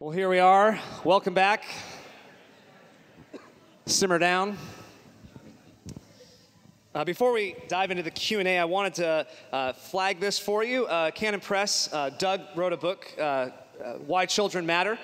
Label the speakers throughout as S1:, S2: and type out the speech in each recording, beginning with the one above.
S1: Well, here we are. Welcome back. Simmer down. Uh, before we dive into the q&a i wanted to uh, flag this for you uh, canon press uh, doug wrote a book uh, uh, why children matter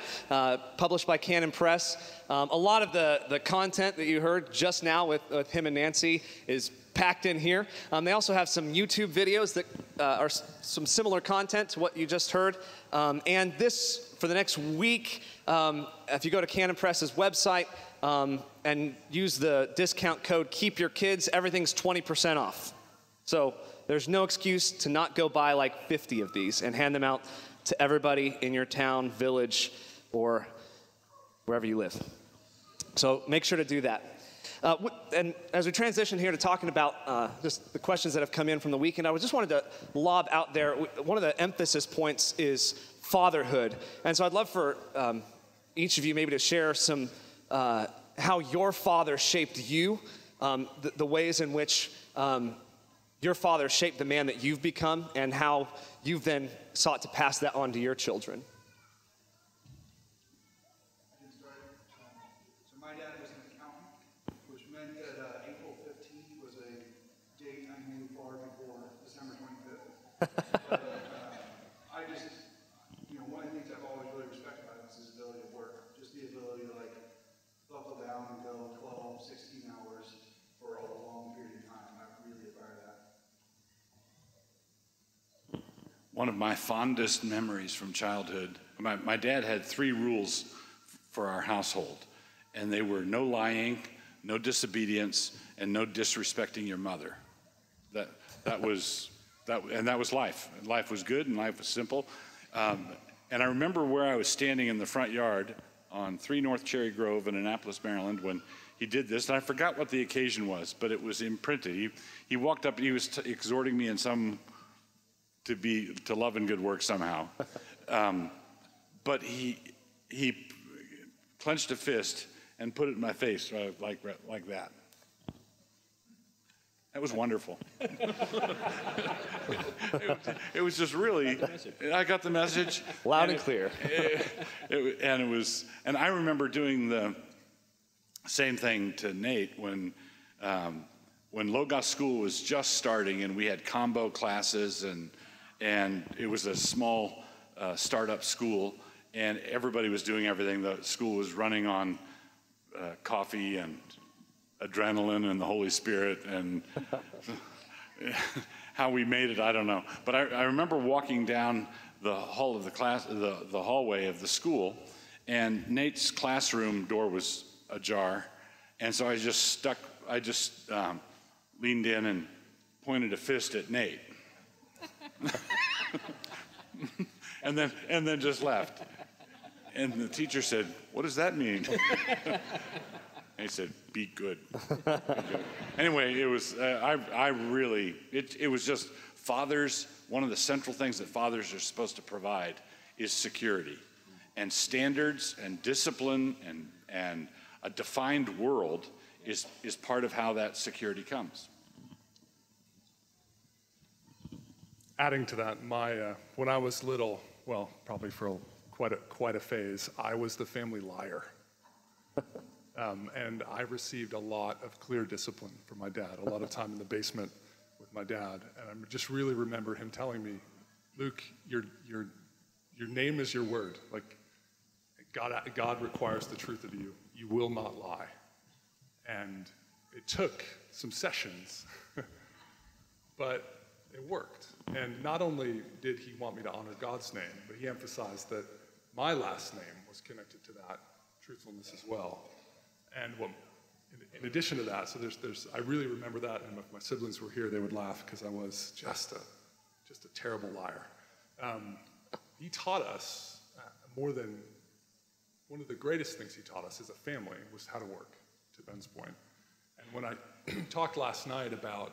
S1: published by canon press um, a lot of the, the content that you heard just now with, with him and nancy is packed in here. Um, they also have some youtube videos that are some similar content to what you just heard. Um, and this for the next week um, if you go to canon press's website um, and use the discount code keep your kids everything's 20% off. So there's no excuse to not go buy like 50 of these and hand them out to everybody in your town village or wherever you live. So make sure to do that uh, and as we transition here to talking about uh, just the questions that have come in from the weekend, I just wanted to lob out there. One of the emphasis points is fatherhood, and so I'd love for um, each of you maybe to share some uh, how your father shaped you, um, the, the, ways in which um, your father shaped the man that you've become, and how you've then sought to pass that on to your children.
S2: One of my fondest memories from childhood. My, my dad had three rules for our household, and they were no lying, no disobedience, and no disrespecting your mother. That, that was, that, and that was life. Life was good and life was simple. Um, and I remember where I was standing in the front yard on 3 North Cherry Grove in Annapolis, Maryland, when he did this, and I forgot what the occasion was, but it was imprinted. He, he walked up, he was t- exhorting me in some to be to love and good work somehow. Um, but he he clenched a fist and put it in my face uh, like like that. That was wonderful. it, it, was just really. I got the message
S1: loud and, and clear.
S2: It, it, and it was, and I remember doing the same thing to Nate when. Um, when Logos School was just starting, and we had combo classes, and and it was a small uh, startup school, and everybody was doing everything. The school was running on uh, coffee and adrenaline and the Holy Spirit, and how we made it, I don't know. But I, I, remember walking down the hall of the class, the, the hallway of the school, and Nate's classroom door was ajar, and so I just stuck, I just um, leaned in and pointed a fist at Nate. and then and then just left. And the teacher said, "What does that mean?" and he said, "Be good." Be good. Anyway, it was uh, I I really it it was just fathers. One of the central things that fathers are supposed to provide is security, and standards and discipline and and a defined world is is part of how that security comes.
S3: Adding to that, my uh, when I was little, well, probably for quite a quite a phase, I was the family liar, um, and I received a lot of clear discipline from my dad. A lot of time in the basement with my dad, and I just really remember him telling me, "Luke, your your your name is your word. Like God, God requires the truth of you. You will not lie." And it took some sessions, but it worked. And not only did he want me to honor God's name, but he emphasized that my last name was connected to that truthfulness as well. And what, in, in addition to that, so there's, there's, I really remember that, and if my siblings were here, they would laugh because I was just a, just a terrible liar. Um, he taught us uh, more than one of the greatest things he taught us as a family was how to work, to Ben's point. And when I talked last night about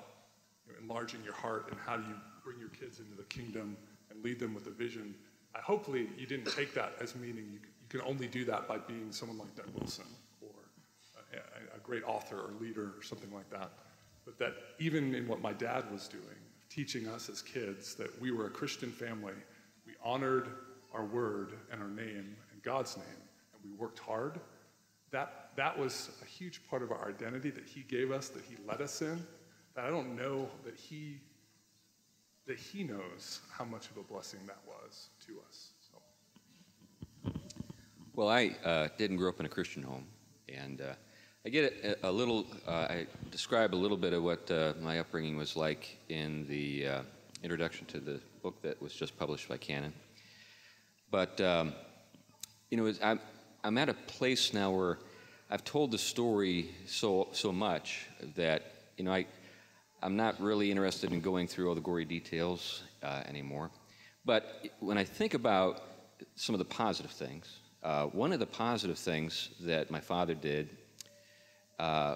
S3: enlarging your heart and how do you bring your kids into the kingdom and lead them with a vision. I, hopefully, you didn't take that as meaning you, you can only do that by being someone like Doug Wilson or a, a great author or leader or something like that. But that even in what my dad was doing, teaching us as kids that we were a Christian family, we honored our word and our name, and God's name and we worked hard, that, that was a huge part of our identity that He gave us, that He led us in, that I don't know that He, that He knows how much of a blessing that was to us. So.
S4: Well, I uh, didn't grow up in a Christian home, and uh, I get a, a little. Uh, I describe a little bit of what uh, my upbringing was like in the uh, introduction to the book that was just published by Canon. But um, you know, I'm I'm at a place now where I've told the story so so much that you know I I'm not really interested in going through all the gory details uh, anymore. But when I think about some of the positive things, uh, one of the positive things that my father did, uh,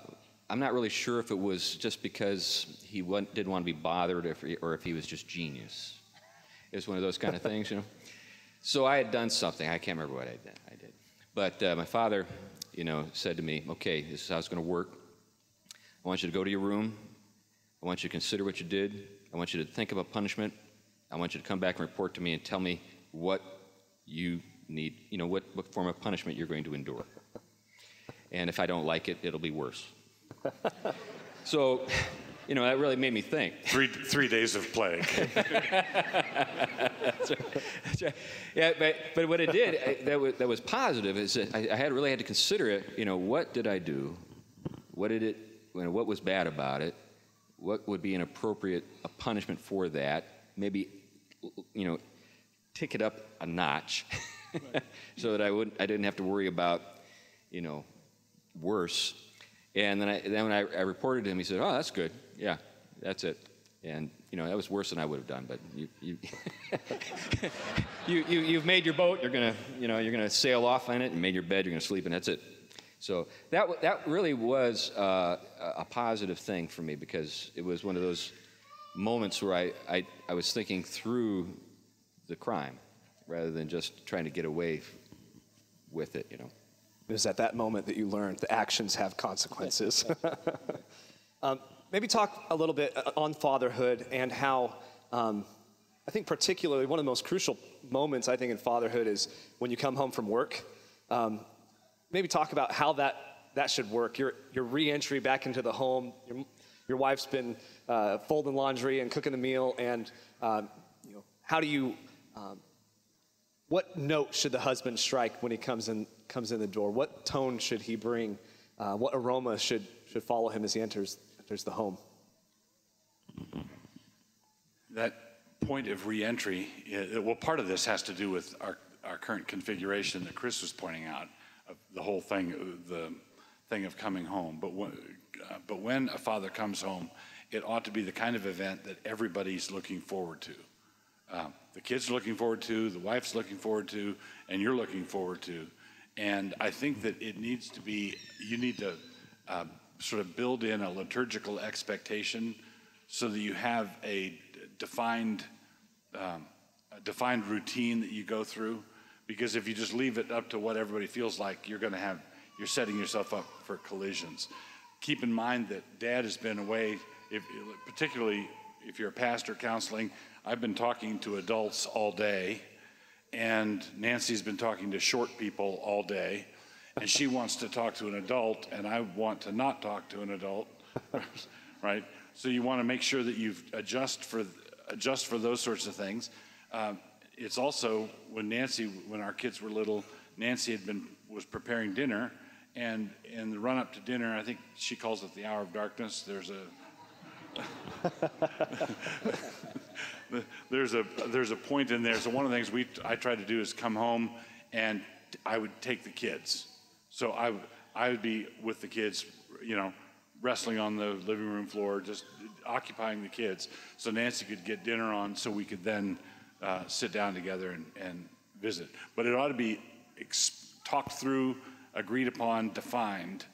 S4: I'm not really sure if it was just because he didn't want to be bothered or if, he, or if he was just genius. It was one of those kind of things, you know. So I had done something. I can't remember what I did. I did. But uh, my father, you know, said to me, "Okay, this is how it's going to work. I want you to go to your room. I want you to consider what you did. I want you to think about punishment. I want you to come back and report to me and tell me what you need, you know, what, what form of punishment you're going to endure. And if I don't like it, it'll be worse. so, you know, that really made me think.
S2: Three, three days of plague.
S4: that's right. That's right. Yeah, but, but what it did I, that, was, that was positive is that I, I, had really had to consider it. You know, what did I do? What did it? You know, what was bad about it? What would be an appropriate punishment for that? Maybe, you know, tick it up a notch. so that I wouldn't, I didn't have to worry about, you know, worse. And then, I, then when I, I reported to him, he said, "Oh, that's good. Yeah, that's it." And you know, that was worse than I would have done. But you, you, you, you, you've made your boat. You're gonna, you know, you're gonna sail off in it and made your bed. You're gonna sleep, and that's it. So that that really was uh, a positive thing for me because it was one of those moments where I, I, I was thinking through the crime rather than just trying to get away with it, you know.
S1: It was at that moment that you learned the actions have consequences. um, maybe talk a little bit uh, on fatherhood and how um, I think particularly one of the most crucial moments I think in fatherhood is when you come home from work. Um, maybe talk about how that that should work. Your your reentry back into the home. Your, your wife's been uh, folding laundry and cooking the meal, and um, you know how do you um, what note should the husband strike when he comes in, comes in the door? What tone should he bring? Uh, what aroma should, should follow him as he enters, enters the home?
S2: That point of reentry, well, part of this has to do with our, our current configuration that Chris was pointing out, the whole thing, the thing of coming home. But when, uh, but when a father comes home, it ought to be the kind of event that everybody's looking forward to. Um, the kids are looking forward to, the wife's looking forward to, and you're looking forward to. And I think that it needs to be, you need to uh, sort of build in a liturgical expectation so that you have a defined, um, a defined routine that you go through. Because if you just leave it up to what everybody feels like, you're going to have, you're setting yourself up for collisions. Keep in mind that dad has been away, if, particularly if you're a pastor counseling, I've been talking to adults all day, and Nancy's been talking to short people all day, and she wants to talk to an adult, and I want to not talk to an adult, right? So you want to make sure that you adjust for adjust for those sorts of things. Um, it's also when Nancy, when our kids were little, Nancy had been was preparing dinner, and in the run up to dinner, I think she calls it the hour of darkness. There's a there's a there's a point in there. So one of the things we I tried to do is come home and I would take the kids. So I I would be with the kids, you know, wrestling on the living room floor, just occupying the kids, so Nancy could get dinner on, so we could then uh, sit down together and, and visit. But it ought to be ex- talked through, agreed upon, defined,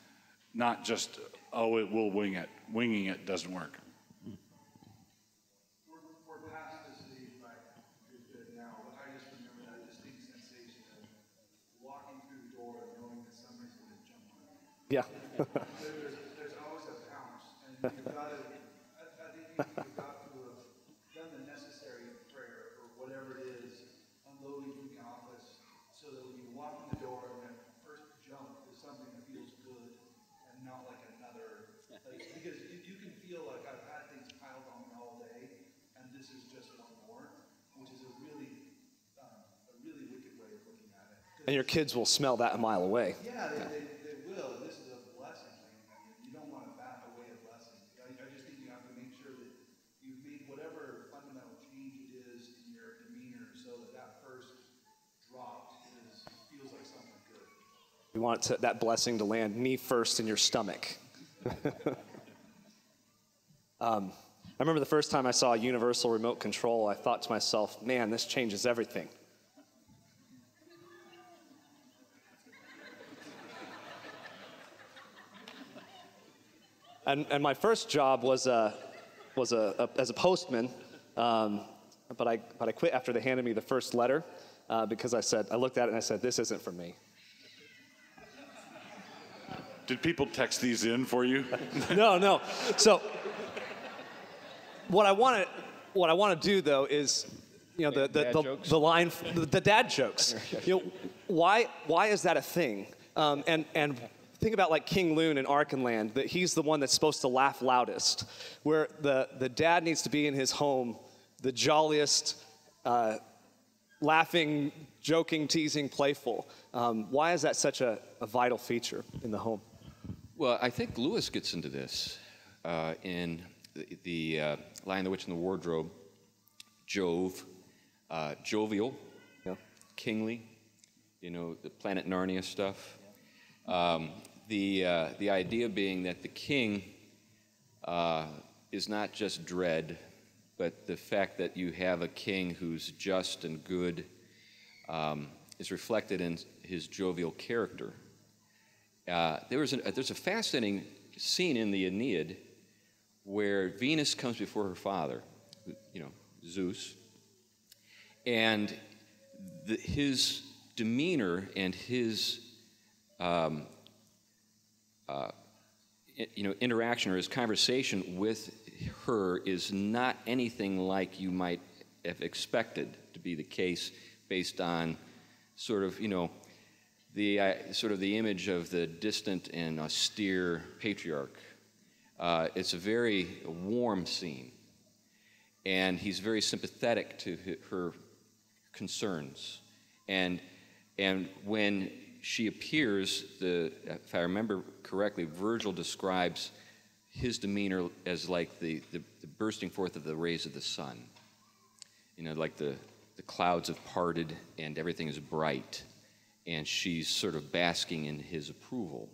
S2: not just oh, it will wing it. Winging it doesn't work.
S1: Yeah.
S5: there's, there's always a pounce, and you've got to, I, I think you've got to have done the necessary prayer or whatever it is, unloading from the office, so that when you walk in
S1: And your kids will smell that a mile away.
S5: Yeah, they, they, they will. And this is a blessing. I mean, you don't want to bat away a blessing. I, I just think you have to make sure that you've made whatever fundamental change it is in your demeanor so that that first drop is, feels like something good.
S1: We want to, that blessing to land knee first in your stomach. um, I remember the first time I saw a universal remote control, I thought to myself, man, this changes everything. And, and my first job was, a, was a, a as a postman, um, but, I, but I quit after they handed me the first letter uh, because I said, I looked at it and I said, this isn't for me.
S2: Did people text these in for you?
S1: no, no. So what I want to what I want to do though is you know the the, the, the line the, the dad jokes. You know why why is that a thing? Um, and and think about like King Lune in Archenland that he's the one that's supposed to laugh loudest, where the the dad needs to be in his home the jolliest. Uh, laughing, joking, teasing, playful. Um, why is that such a, a vital feature in the home?
S4: Well, I think Lewis gets into this uh, in the, the uh, Lion, the Witch, and the Wardrobe. Jove, uh, jovial,
S1: Yeah.
S4: kingly, you know, the Planet Narnia stuff. Um, the, uh, the idea being that the king uh, is not just dread, but the fact that you have a king who's just and good um, is reflected in his jovial character. Uh, there was an, there's a fascinating scene in the Aeneid where Venus comes before her father, you know, Zeus, and the, his demeanor and his um, uh, you know interaction or his conversation with her is not anything like you might have expected to be the case based on sort of you know the uh, sort of the image of the distant and austere patriarch. Uh, it's a very warm scene, and he's very sympathetic to her concerns. And and when she appears, the if I remember correctly, Virgil describes his demeanor as like the, the, the bursting forth of the rays of the sun. You know, like the, the clouds have parted and everything is bright, and she's sort of basking in his approval.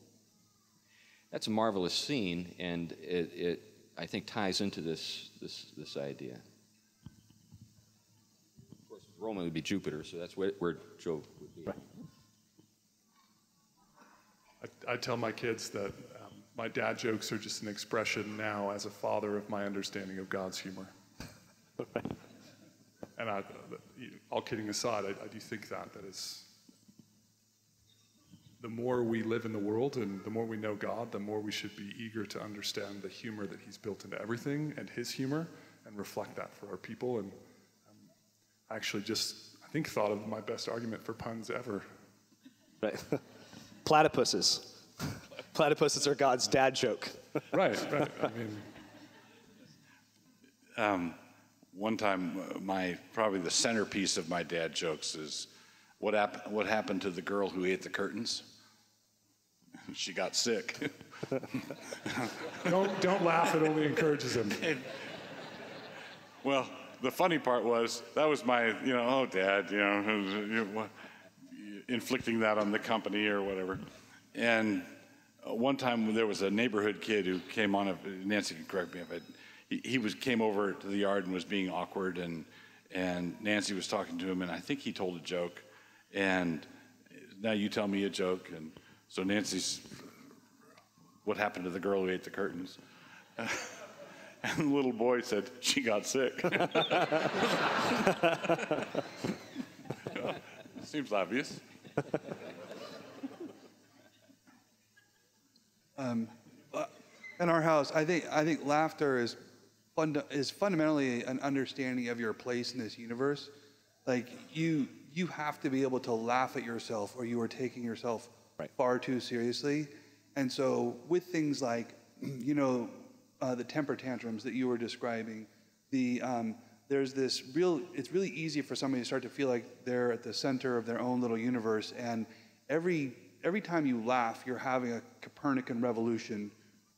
S4: That's a marvelous scene, and it, it I think ties into this, this, this idea. Of course, Roman would be Jupiter, so that's where, where Jove would be.
S3: I, I tell my kids that um, my dad jokes are just an expression now as a father of my understanding of God's humor. and I, all kidding aside, I, I do think that that is the more we live in the world and the more we know God, the more we should be eager to understand the humor that He's built into everything and His humor and reflect that for our people. And um, I actually just, I think, thought of my best argument for puns ever.
S1: Right. Platypuses. Platypuses are God's dad joke.
S3: right, right. I mean,
S2: Um, one time, uh, my probably the centerpiece of my dad jokes is what, hap- what happened to the girl who ate the curtains? She got sick.
S3: don't, don't laugh, it only encourages him.
S2: well, the funny part was that was my, you know, oh, dad, you know, you what- inflicting that on the company or whatever. And uh, one time there was a neighborhood kid who came on, Nancy can correct me if it, he, he was came over to the yard and was being awkward and and Nancy was talking to him and I think he told a joke. And now you tell me a joke and so Nancy's what happened to the girl who ate the curtains? And the little boy said she got sick. Seems obvious
S5: In our house, I think I think laughter is funda- is fundamentally an understanding of your place in this universe. Like you you have to be able to laugh at yourself, or you are taking yourself
S1: Right.
S5: far too seriously. And so, with things like, you know, uh, the temper tantrums that you were describing, the um, there's this real, it's really easy for somebody to start to feel like they're at the center of their own little universe. And every, every time you laugh, you're having a Copernican revolution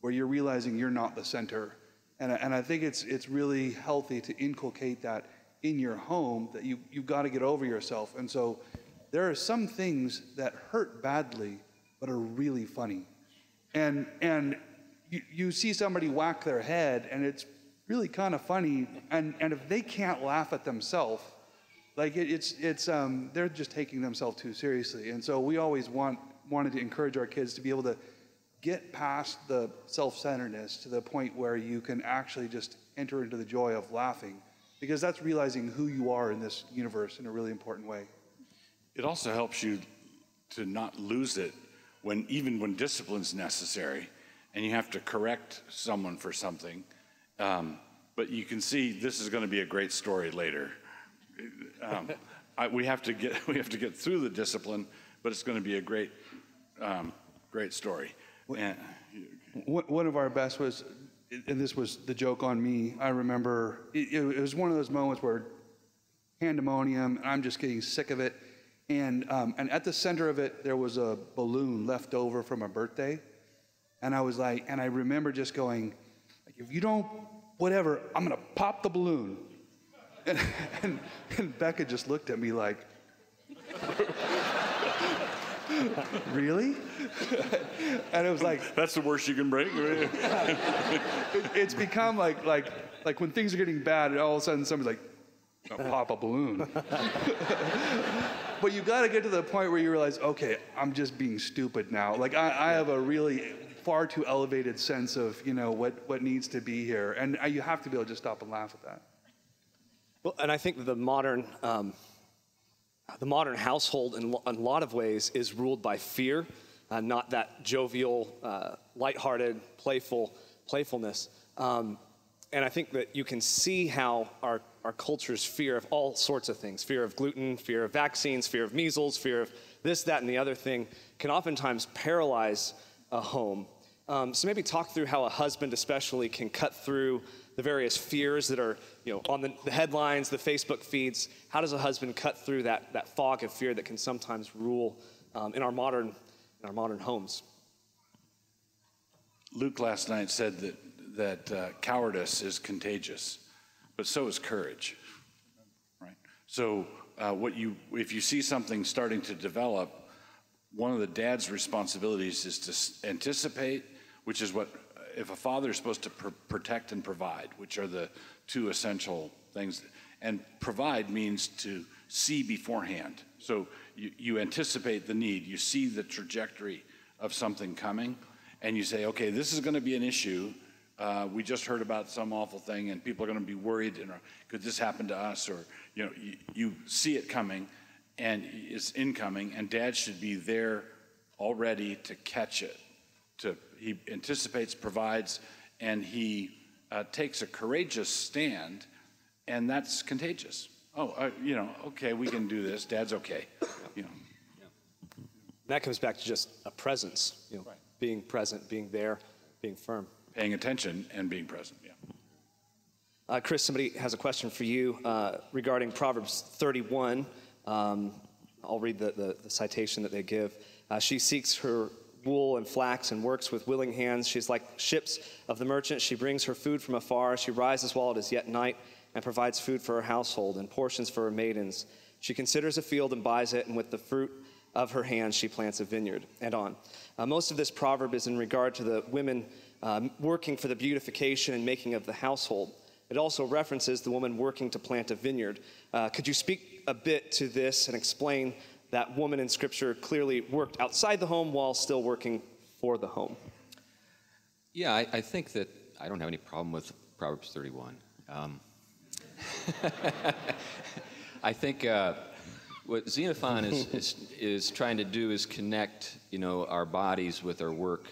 S5: where you're realizing you're not the center. And, I- and I think it's, it's really healthy to inculcate that in your home that you, you've got to get over yourself. And so there are some things that hurt badly but are really funny. And, and you, you see somebody whack their head and it's really kind of funny. And, and if they can't laugh at themselves, like it, it's, it's, um, they're just taking themselves too seriously. And so we always want, wanted to encourage our kids to be able to get past the self-centeredness to the point where you can actually just enter into the joy of laughing because that's realizing who you are in this universe in a really important way.
S2: It also helps you to not lose it when even when discipline's necessary and you have to correct someone for something. Um, but you can see this is going to be a great story later. Um, I, we have to get we have to get through the discipline, but it's going to be a great um, great story. And,
S5: One of our best was, and this was the joke on me. I remember it, it was one of those moments where pandemonium, and I'm just getting sick of it. And, um, and at the center of it, there was a balloon left over from a birthday. And I was like, and I remember just going, like, if you don't, whatever, I'm going to pop the balloon. And, and, and Becca just looked at me like, really? and it was like,
S2: that's the worst you can break.
S5: it, it's become like like like when things are getting bad, all of a sudden somebody's like, "I'll pop a balloon. but you got to get to the point where you realize, okay, I'm just being stupid now. Like I, I have a really far too elevated sense of you know what what needs to be here, and I, you have to be able to just stop and laugh at that.
S1: Well, and I think the modern, um, the modern household, in, in a lot of ways, is ruled by fear, uh, not that jovial, uh, lighthearted, playful playfulness. Um, and I think that you can see how our, our culture's fear of all sorts of things fear of gluten, fear of vaccines, fear of measles, fear of this, that, and the other thing can oftentimes paralyze a home. Um, so maybe talk through how a husband, especially, can cut through the various fears that are, you know, on the, the headlines, the Facebook feeds. How does a husband cut through that, that fog of fear that can sometimes rule um, in our modern in our modern homes?
S2: Luke last night said that, that uh, cowardice is contagious, but so is courage. Right? So, uh, what you, if you see something starting to develop, one of the dad's responsibilities is to anticipate, which is what, if a father is supposed to pr- protect and provide, which are the two essential things. And provide means to see beforehand. So you, you anticipate the need, you see the trajectory of something coming, and you say, okay, this is going to be an issue. Uh, we just heard about some awful thing, and people are going to be worried. And, could this happen to us? Or you know, you, you see it coming, and it's incoming, and Dad should be there already to catch it. To he anticipates, provides, and he uh, takes a courageous stand, and that's contagious. Oh, uh, you know, okay, we can do this. Dad's okay. You know.
S1: That comes back to just a presence, you know, being present, being there, being firm.
S2: paying attention and being present. Yeah.
S1: Uh, Chris, somebody has a question for you uh, regarding Proverbs 31. Um, I'll read the, the, the citation that they give. Uh, she seeks her wool and flax and works with willing hands. She's like ships of the merchant. She brings her food from afar. She rises while it is yet night and provides food for her household and portions for her maidens. She considers a field and buys it, and with the fruit of her hands she plants a vineyard. And on. Uh, most of this proverb is in regard to the women um, working for the beautification and making of the household. It also references the woman working to plant a vineyard. Uh, could you speak a bit to this and explain that woman in Scripture clearly worked outside the home while still working for the home?
S4: Yeah, I, I think that I don't have any problem with Proverbs 31. Um, I think uh, what Xenophon is, is, is trying to do is connect, you know, our bodies with our work.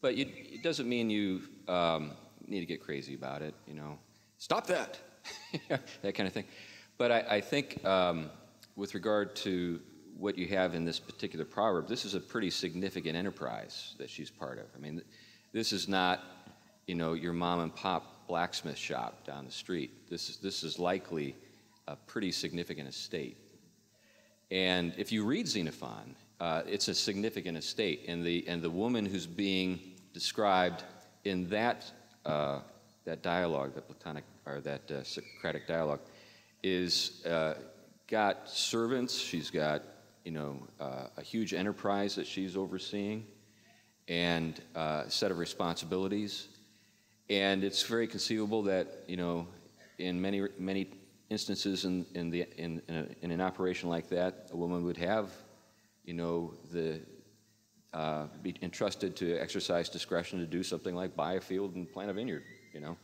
S4: But you, it doesn't mean you um, need to get crazy about it, you know. Stop that! that kind of thing. But I, I think um, with regard to what you have in this particular proverb, this is a pretty significant enterprise that she's part of. I mean, this is not you know, your mom and pop blacksmith shop down the street. This is, this is likely a pretty significant estate. And if you read Xenophon, uh, it's a significant estate. And the, and the woman who's being described in that, uh, that dialogue, that Platonic, or that uh, Socratic dialogue, is uh, got servants, she's got, you know, uh, a huge enterprise that she's overseeing, and uh, a set of responsibilities. And it's very conceivable that, you know, in many, many instances in, in, the, in, in, a, in an operation like that, a woman would have, you know, the, uh, be entrusted to exercise discretion to do something like buy a field and plant a vineyard, you know.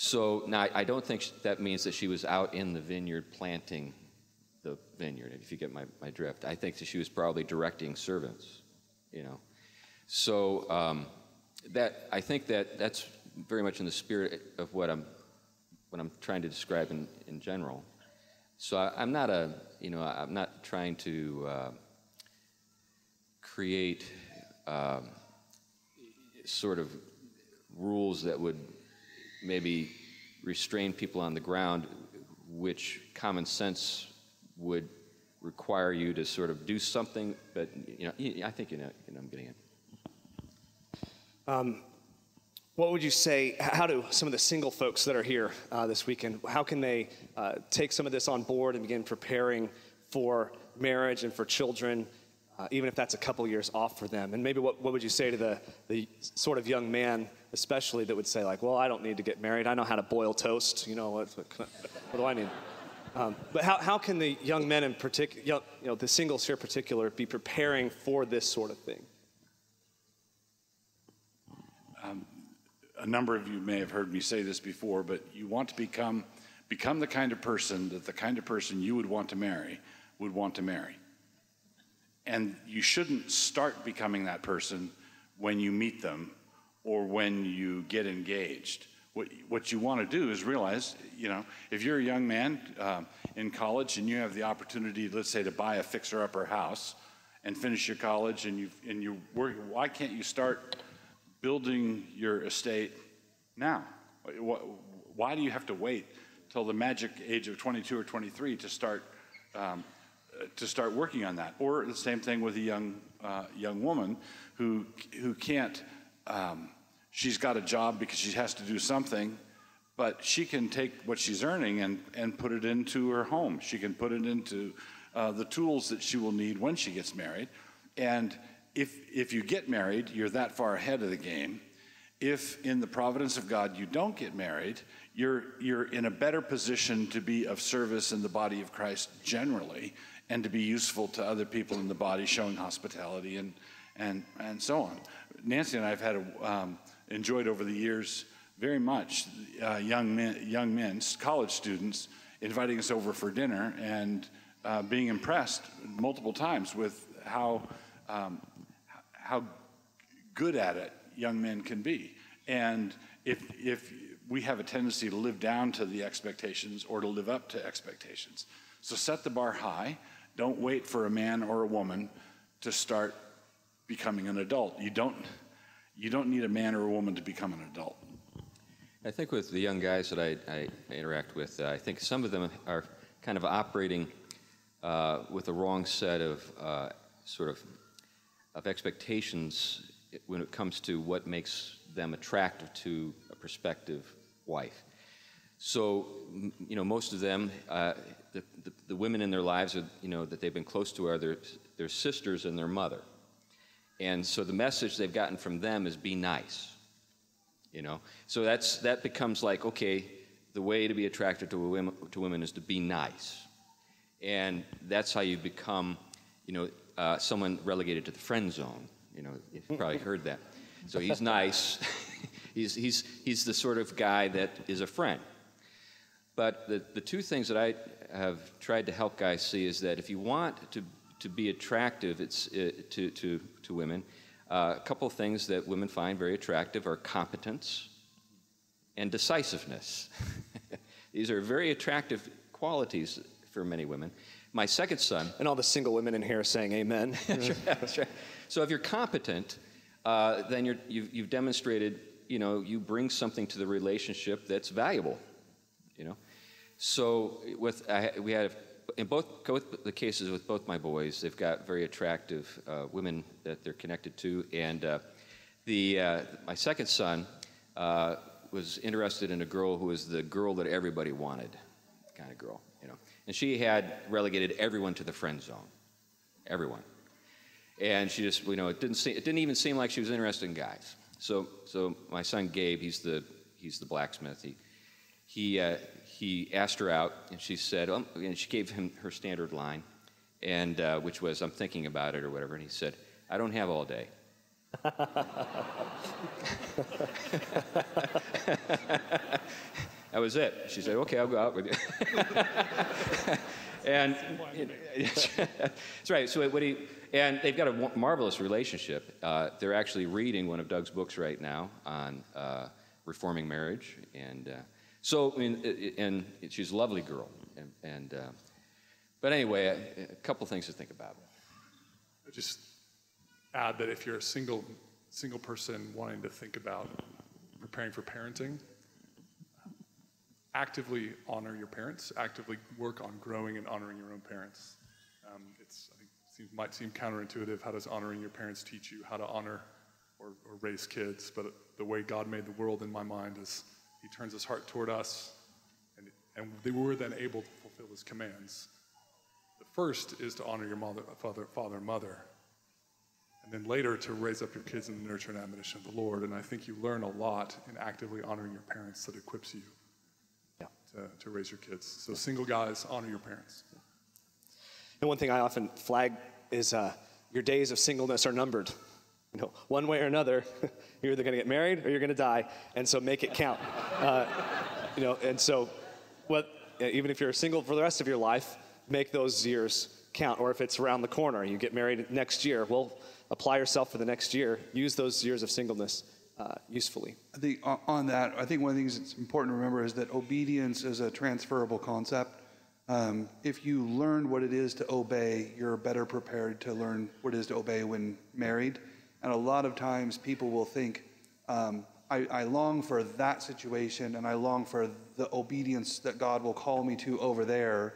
S4: So now I don't think that means that she was out in the vineyard planting the vineyard, if you get my, my drift. I think that she was probably directing servants, you know. So um, that I think that that's very much in the spirit of what I'm what I'm trying to describe in, in general. So I, am not a you know I'm not trying to uh, create um, sort of rules that would maybe restrain people on the ground, which common sense would require you to sort of do something. But you know, I think you know, you know I'm getting it.
S1: Um, what would you say? How do some of the single folks that are here uh, this weekend? How can they uh, take some of this on board and begin preparing for marriage and for children, uh, even if that's a couple years off for them? And maybe what, what would you say to the, the sort of young man, especially that would say like, "Well, I don't need to get married. I know how to boil toast. You know what? What, do I need?" Um, but how, how can the young men in particular, you know, the singles here in particular, be preparing for this sort of thing?
S2: Um, a number of you may have heard me say this before, but you want to become become the kind of person that the kind of person you would want to marry would want to marry. And you shouldn't start becoming that person when you meet them or when you get engaged. What, what you want to do is realize, you know, if you're a young man uh, in college and you have the opportunity, let's say, to buy a fixer-upper house and finish your college and you and you work, why can't you start building your estate now? Why do you have to wait till the magic age of 22 or 23 to start um, to start working on that? Or the same thing with a young uh, young woman who who can't. Um, she's got a job because she has to do something, but she can take what she's earning and and put it into her home. She can put it into uh, the tools that she will need when she gets married, and if, if you get married, you're that far ahead of the game. If in the providence of God you don't get married, you're, you're in a better position to be of service in the body of Christ generally and to be useful to other people in the body, showing hospitality and, and, and so on. Nancy and I have had a, um, enjoyed over the years very much uh, young, men, young men, college students, inviting us over for dinner and uh, being impressed multiple times with how um, how good at it young men can be. And if, if we have a tendency to live down to the expectations or to live up to expectations. So set the bar high. Don't wait for a man or a woman to start becoming an adult. You don't, you don't need a man or a woman to become an adult.
S4: I think with the young guys that I, I interact with, uh, I think some of them are kind of operating uh, with the wrong set of uh, sort of of expectations when it comes to what makes them attractive to a prospective wife. So, you know, most of them, uh, the, the, the, women in their lives, are, you know, that they've been close to are their, their sisters and their mother. And so the message they've gotten from them is be nice, you know. So that's, that becomes like, okay, the way to be attracted to women, to women is to be nice. And that's how you become, you know, uh, someone relegated to the friend zone. You know, you've probably heard that. So he's nice. he's, he's, he's the sort of guy that is a friend. But the, the two things that I have tried to help guys see is that if you want to, to be attractive it's, uh, to, to, to women, uh, a couple of things that women find very attractive are competence and decisiveness. These are very attractive qualities for many women. My second son.
S1: And all the single women in here saying amen.
S4: that's, right, that's right. So if you're competent, uh, then you have you've demonstrated you know you bring something to the relationship that's valuable, you know. So with I, we had in both, the cases with both my boys, they've got very attractive uh, women that they're connected to, and uh, the uh, my second son uh, was interested in a girl who was the girl that everybody wanted, kind of girl, you know, and she had relegated everyone to the friend zone, everyone, and she just you know it didn't seem, it didn't even seem like she was interested in guys. So so my son Gabe, he's the he's the blacksmith. He he uh, he asked her out, and she said, um, and she gave him her standard line, and uh, which was, "I'm thinking about it" or whatever. And he said, "I don't have all day." that was it. She said, "Okay, I'll go out with you." and that's right. So what he and they've got a marvelous relationship. Uh, they're actually reading one of Doug's books right now on uh, reforming marriage and. So, and she's a lovely girl. And, and uh, but anyway, a, a, couple things to think about.
S3: I just add that if you're a single single person wanting to think about preparing for parenting, actively honor your parents. Actively work on growing and honoring your own parents. Um, it's I think seems, might seem counterintuitive. How does honoring your parents teach you how to honor or, or raise kids? But the way God made the world in my mind is he turns his heart toward us, and, and they were then able to fulfill his commands. The first is to honor your mother, father, father and mother, and then later to raise up your kids in the nurture and admonition of the Lord. And I think you learn a lot in actively honoring your parents that equips you yeah. to, to raise your kids. So, single guys, honor your parents.
S1: And one thing I often flag is uh, your days of singleness are numbered. You know, one way or another, you're either going to get married or you're going to die, and so make it count. Uh, you know, and so, what, even if you're single for the rest of your life, make those years count. Or if it's around the corner, you get married next year, well, apply yourself for the next year. Use those years of singleness uh, usefully.
S5: I think on that, I think one of the things that's important to remember is that obedience is a transferable concept. Um, if you learn what it is to obey, you're better prepared to learn what it is to obey when married. And a lot of times people will think, um, I, I, long for that situation and I long for the obedience that God will call me to over there.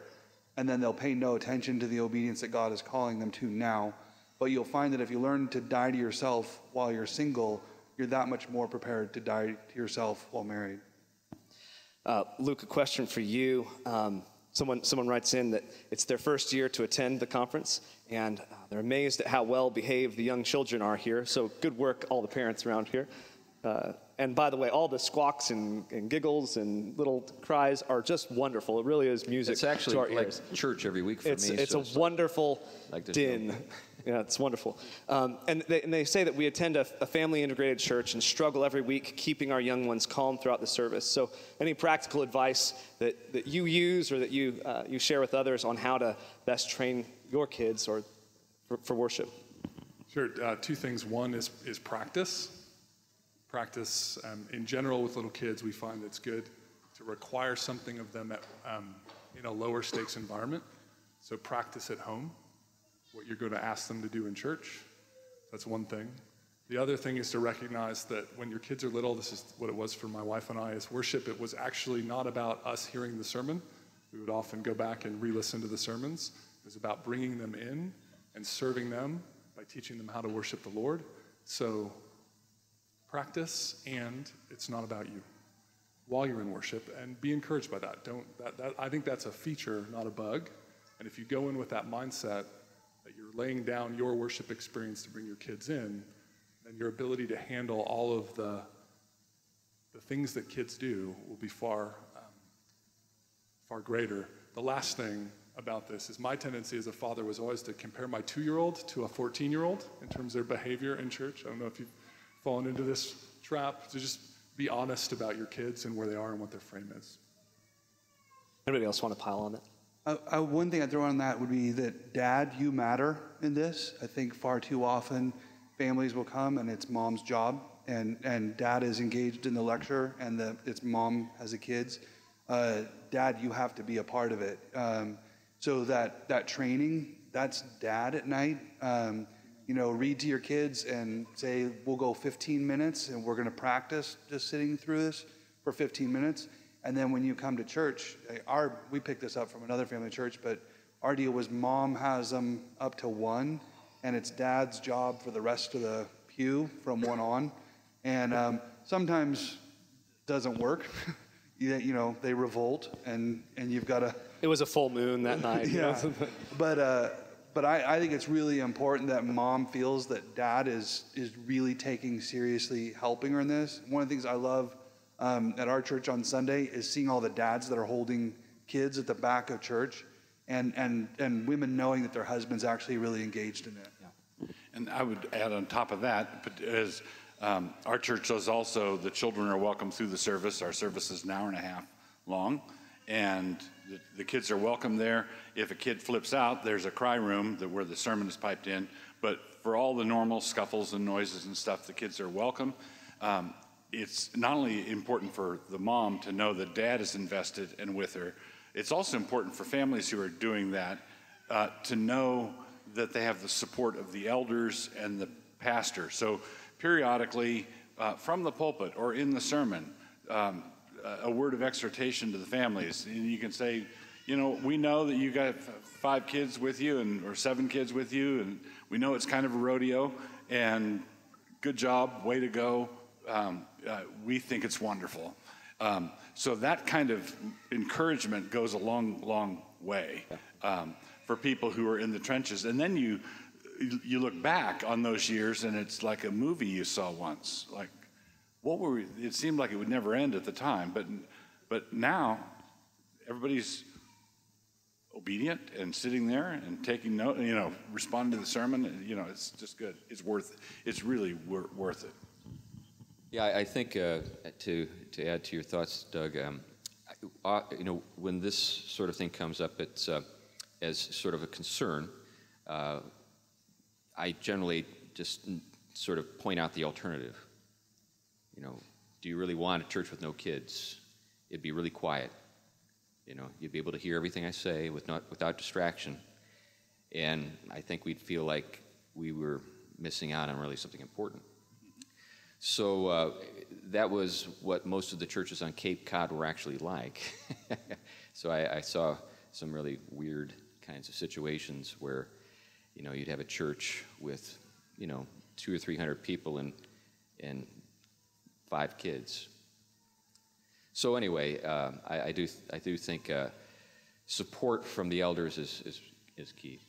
S5: And then they'll pay no attention to the obedience that God is calling them to now. But you'll find that if you learn to die to yourself while you're single, you're that much more prepared to die to yourself while married.
S1: Uh, Luke, a question for you. Um, Someone, someone writes in that it's their first year to attend the conference, and uh, they're amazed at how well behaved the young children are here. So, good work, all the parents around here. Uh, and by the way, all the squawks and, and, giggles and little cries are just wonderful. It really is music
S4: it's actually
S1: to our
S4: like
S1: ears.
S4: church every week for
S1: it's,
S4: me.
S1: It's
S4: so
S1: a it's wonderful like din. Yeah, it's wonderful. Um, and, they, and, they, say that we attend a, a, family integrated church and struggle every week keeping our young ones calm throughout the service. So, any practical advice that, that you use or that you, uh, you share with others on how to best train your kids or for, worship?
S3: Sure. Uh, two things. One is, is practice. Practice um, in general with little kids, we find it's good to require something of them at, um, in a lower stakes environment. So, practice at home what you're going to ask them to do in church. That's one thing. The other thing is to recognize that when your kids are little, this is what it was for my wife and I, is worship. It was actually not about us hearing the sermon. We would often go back and re listen to the sermons. It was about bringing them in and serving them by teaching them how to worship the Lord. So, practice, and it's not about you while you're in worship, and be encouraged by that. Don't that, that I think that's a feature, not a bug. And if you go in with that mindset, that you're laying down your worship experience to bring your kids in, then your ability to handle all of the, the things that kids do will be far, um, far greater. The last thing about this is my tendency as a father was always to compare my two year old to a 14 year old in terms of their behavior in church. I don't know if you've fallen into this trap, to just be honest about your kids and where they are and what their frame is.
S1: Anybody else want to pile on that?
S5: Uh, uh, one thing I'd throw on that would be that, Dad, you matter in this. I think far too often families will come and it's mom's job, and, and dad is engaged in the lecture, and the, it's mom has the kids. Uh, dad, you have to be a part of it. Um, so that, that training, that's dad at night. Um, you know, read to your kids and say, we'll go 15 minutes and we're going to practice just sitting through this for 15 minutes. And then when you come to church, eh, our we picked this up from another family church, but our deal was mom has them up to one, and it's dad's job for the rest of the pew from one on. And um, sometimes doesn't work. you, you know, they revolt, and and you've got to.
S1: It was a full moon that night. you know?
S5: yeah, but uh, but I, I think it's really important that mom feels that dad is is really taking seriously helping her in this. One of the things I love um, at our church on Sunday is seeing all the dads that are holding kids at the back of church, and and and women knowing that their husband's actually really engaged in it.
S2: And I would add on top of that, but as um, our church does also, the children are welcome through the service. Our service is an hour and a half long, and the, the kids are welcome there. If a kid flips out, there's a cry room that where the sermon is piped in. But for all the normal scuffles and noises and stuff, the kids are welcome. Um, it's not only important for the mom to know that dad is invested and with her, it's also important for families who are doing that uh, to know that they have the support of the elders and the pastor. So periodically, uh, from the pulpit or in the sermon, um, a word of exhortation to the families. And you can say, you know, we know that you got five kids with you and or seven kids with you, and we know it's kind of a rodeo. And good job, way to go. Um, uh, we think it's wonderful. Um, so that kind of encouragement goes a long, long way um, for people who are in the trenches. And then you you look back on those years, and it's like a movie you saw once. Like, what were we? It seemed like it would never end at the time, but but now everybody's obedient and sitting there and taking note. You know, responding to the sermon. You know, it's just good. It's worth. It's really wor- worth it.
S4: Yeah, I, I think uh, to to add to your thoughts, Doug. Um, uh, you know, when this sort of thing comes up, it's uh, as sort of a concern. Uh, I generally just sort of point out the alternative. You know, do you really want a church with no kids? It'd be really quiet. You know, you'd be able to hear everything I say with not, without distraction. And I think we'd feel like we were missing out on really something important. So uh, that was what most of the churches on Cape Cod were actually like. so I, I saw some really weird kinds of situations where you know, you'd have a church with, you know, two or three hundred people and and five kids. So anyway, uh, I, I, do I do think uh, support from the elders is, is is key.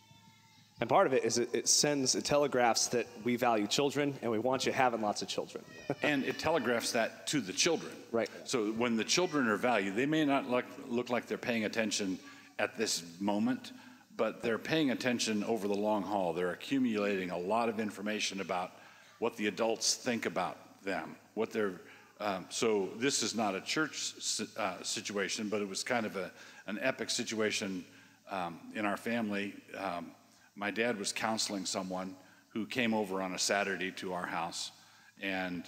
S1: And part of it is it, it, sends, it telegraphs that we value children and we want you having lots of children.
S2: and it telegraphs that to the children.
S1: Right.
S2: So when the children are valued, they may not look, look like they're paying attention at this moment, but they're paying attention over the long haul. They're accumulating a lot of information about what the adults think about them, what they're. Um, so this is not a church uh, situation, but it was kind of a, an epic situation um, in our family. Um, my dad was counseling someone who came over on a Saturday to our house, and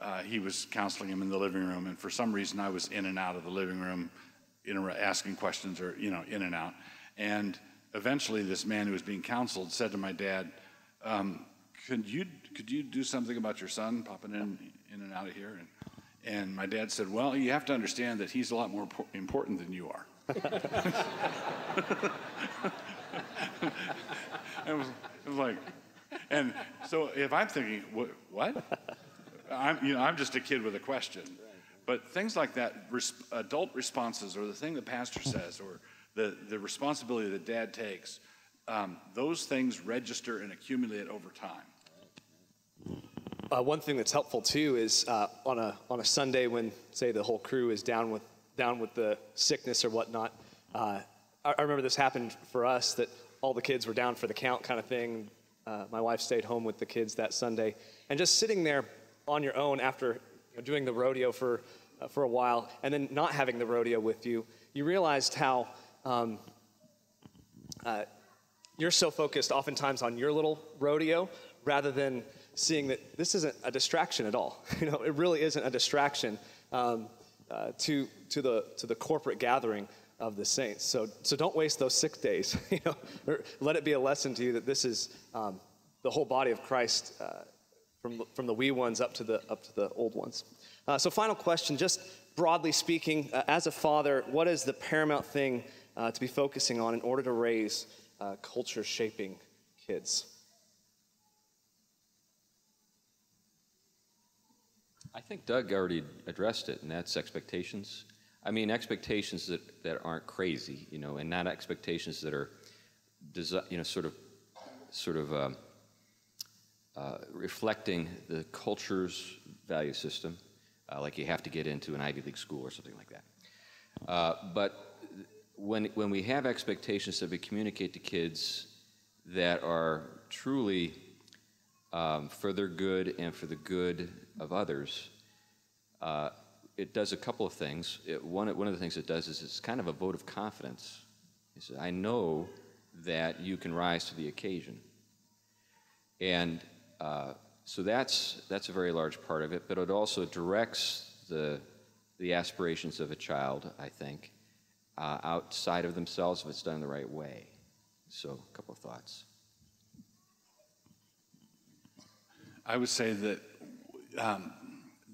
S2: uh, he was counseling him in the living room. And for some reason, I was in and out of the living room, asking questions or you know in and out, and eventually this man who was being counseled said to my dad, um, could, you, could you do something about your son popping in, in and out of here? And, and my dad said, well, you have to understand that he's a lot more important than you are. it, was, it was like, and so if I'm thinking, what? what? I'm, you know, I'm just a kid with a question. But things like that, res- adult responses, or the thing the pastor says, or the, the responsibility that dad takes, um, those things register and accumulate over time.
S1: Uh, one thing that's helpful too is uh, on a on a Sunday when say the whole crew is down with down with the sickness or whatnot. Uh, I, I, remember this happened for us that all the kids were down for the count kind of thing. Uh, my wife stayed home with the kids that Sunday, and just sitting there on your own after you know, doing the rodeo for uh, for a while, and then not having the rodeo with you, you realized how um, uh, you're so focused oftentimes on your little rodeo rather than seeing that this isn't a distraction at all. you know, it really isn't a distraction um, uh, to, to, the, to the corporate gathering of the saints. So, so don't waste those sick days. you know, let it be a lesson to you that this is um, the whole body of Christ, uh, from, from the wee ones up to the, up to the old ones. Uh, so, final question just broadly speaking, uh, as a father, what is the paramount thing uh, to be focusing on in order to raise uh, culture shaping kids?
S4: I think Doug already addressed it, and that's expectations. I mean, expectations that, that aren't crazy, you know, and not expectations that are, desi- you know, sort of, sort of um, uh, reflecting the culture's value system, uh, like you have to get into an Ivy League school or something like that. Uh, but when, when we have expectations that we communicate to kids that are truly um, for their good and for the good of others, uh, it does a couple of things. It, one, one of the things it does is it's kind of a vote of confidence. He says, I know that you can rise to the occasion. And uh, so that's, that's a very large part of it, but it also directs the, the aspirations of a child, I think, uh, outside of themselves if it's done the right way. So, a couple of thoughts.
S2: I would say that um,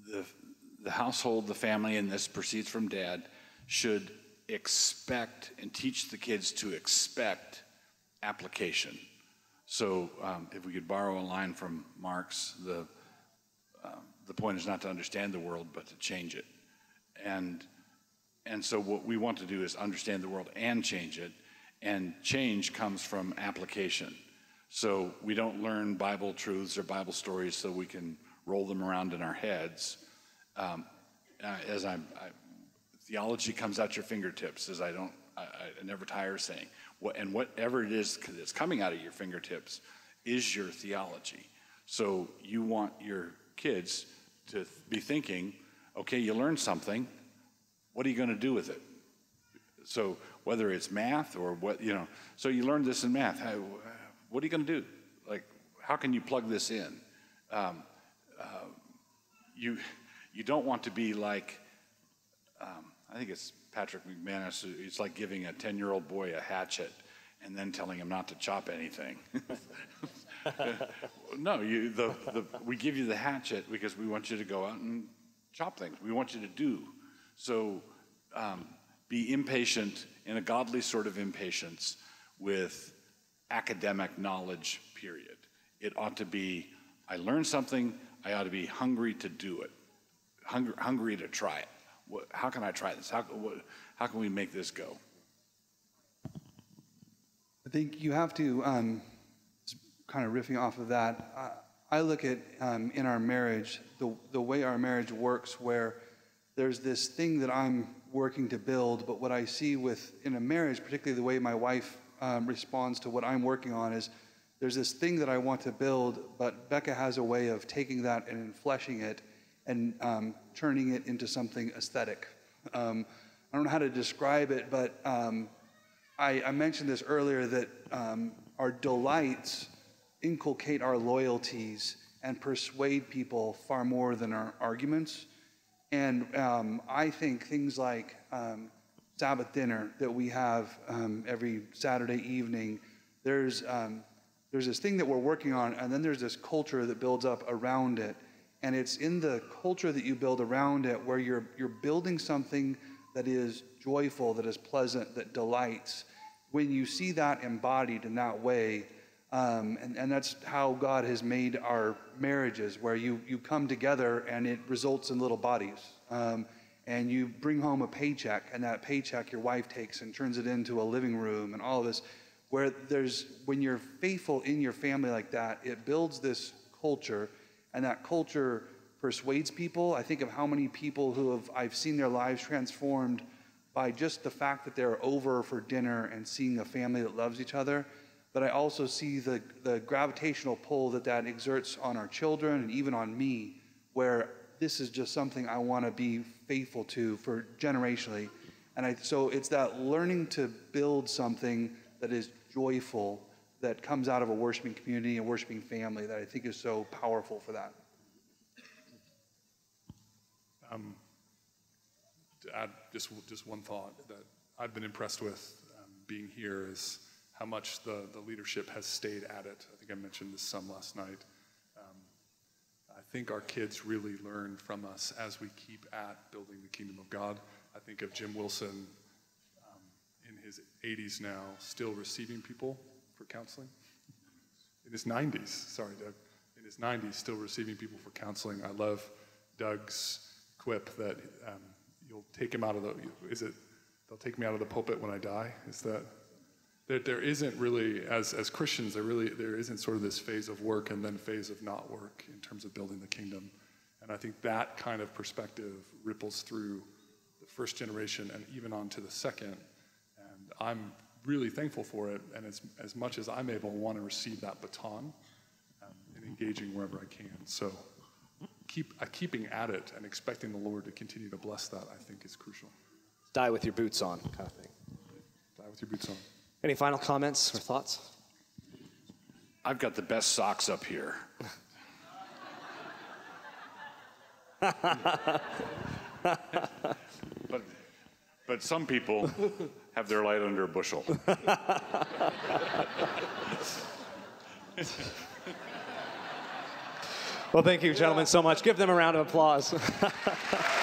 S2: the, the household, the family, and this proceeds from dad, should expect and teach the kids to expect application. So um, if we could borrow a line from Marx, the, uh, the point is not to understand the world, but to change it. And, and so what we want to do is understand the world and change it. And change comes from application. So we don't learn Bible truths or Bible stories so we can roll them around in our heads. Um, as I'm, I, theology comes out your fingertips, as I don't, I, I never tire saying. What, and whatever it is that's coming out of your fingertips is your theology. So you want your kids to be thinking, okay, you learned something. What are you going to do with it? So whether it's math or what, you know, so you learned this in math. How, what are you going to do? Like, how can you plug this in? Um, uh, you, you don't want to be like, um, I think it's Patrick McManus. It's like giving a 10 year old boy a hatchet and then telling him not to chop anything. no, you, the, the, we give you the hatchet because we want you to go out and chop things. We want you to do. So um, be impatient in a godly sort of impatience with academic knowledge, period. It ought to be, I learned something, I ought to be hungry to do it, hungry, hungry to try it. What, how can I try this? How, what, how can we make this go?
S5: I think you have to, um, kind of riffing off of that, I, I look at um, in our marriage, the, the way our marriage works, where there's this thing that I'm working to build, but what I see with in a marriage, particularly the way my wife um, responds to what I'm working on, is there's this thing that I want to build, but Becca has a way of taking that and fleshing it and um, turning it into something aesthetic. Um, I don't know how to describe it, but um, I, I, mentioned this earlier that um, our delights inculcate our loyalties and persuade people far more than our arguments. And um, I think things like um, Sabbath dinner that we have every Saturday evening, there's there's this thing that we're working on, and then there's this culture that builds up around it. And it's in the culture that you build around it where you're, you're building something that is joyful, that is pleasant, that delights. When you see that embodied in that way, um, and, and that's how God has made our marriages, where you, you come together and it results in little bodies. Um, and you bring home a paycheck, and that paycheck your wife takes and turns it into a living room and all of this where there's when you're faithful in your family like that it builds this culture and that culture persuades people. I think of how many people who have i've seen their lives transformed by just the fact that they're over for dinner and seeing a family that loves each other. But i also see the, the gravitational pull that that exerts on our children and even on me where this is just something i want to be faithful to for generationally and I, so it's that learning to build something that is joyful that comes out of a worshiping community, a worshiping family that I think is so powerful for that.
S3: Um, to add just, just one thought that I've been impressed with um, being here is how much the, the leadership has stayed at it. I think I mentioned this some last night. Think our kids really learn from us as we keep at building the kingdom of God. I think of Jim Wilson um, in his 80s now, still receiving people for counseling. In his 90s, sorry, Doug, in his 90s, still receiving people for counseling. I love Doug's quip that um, you'll take him out of the, is it, they'll take me out of the pulpit when I die? Is that, there, there isn't really, as, as Christians, there really, there isn't sort of this phase of work and then phase of not work in terms of building the kingdom. And I think that kind of perspective ripples through the first generation and even on to the second. And I'm really thankful for it. And as, as much as I'm able, I want to receive that baton um, and engaging wherever I can. So keep, uh, keeping at it and expecting the Lord to continue to bless that, I think, is crucial.
S1: Die with your boots on, kind of thing.
S3: Die with your boots on.
S1: Any final comments or thoughts?
S2: I've got the best socks up here. but, but some people have their light under a bushel.
S1: Well, thank you, gentlemen, so much. Give them a round of applause.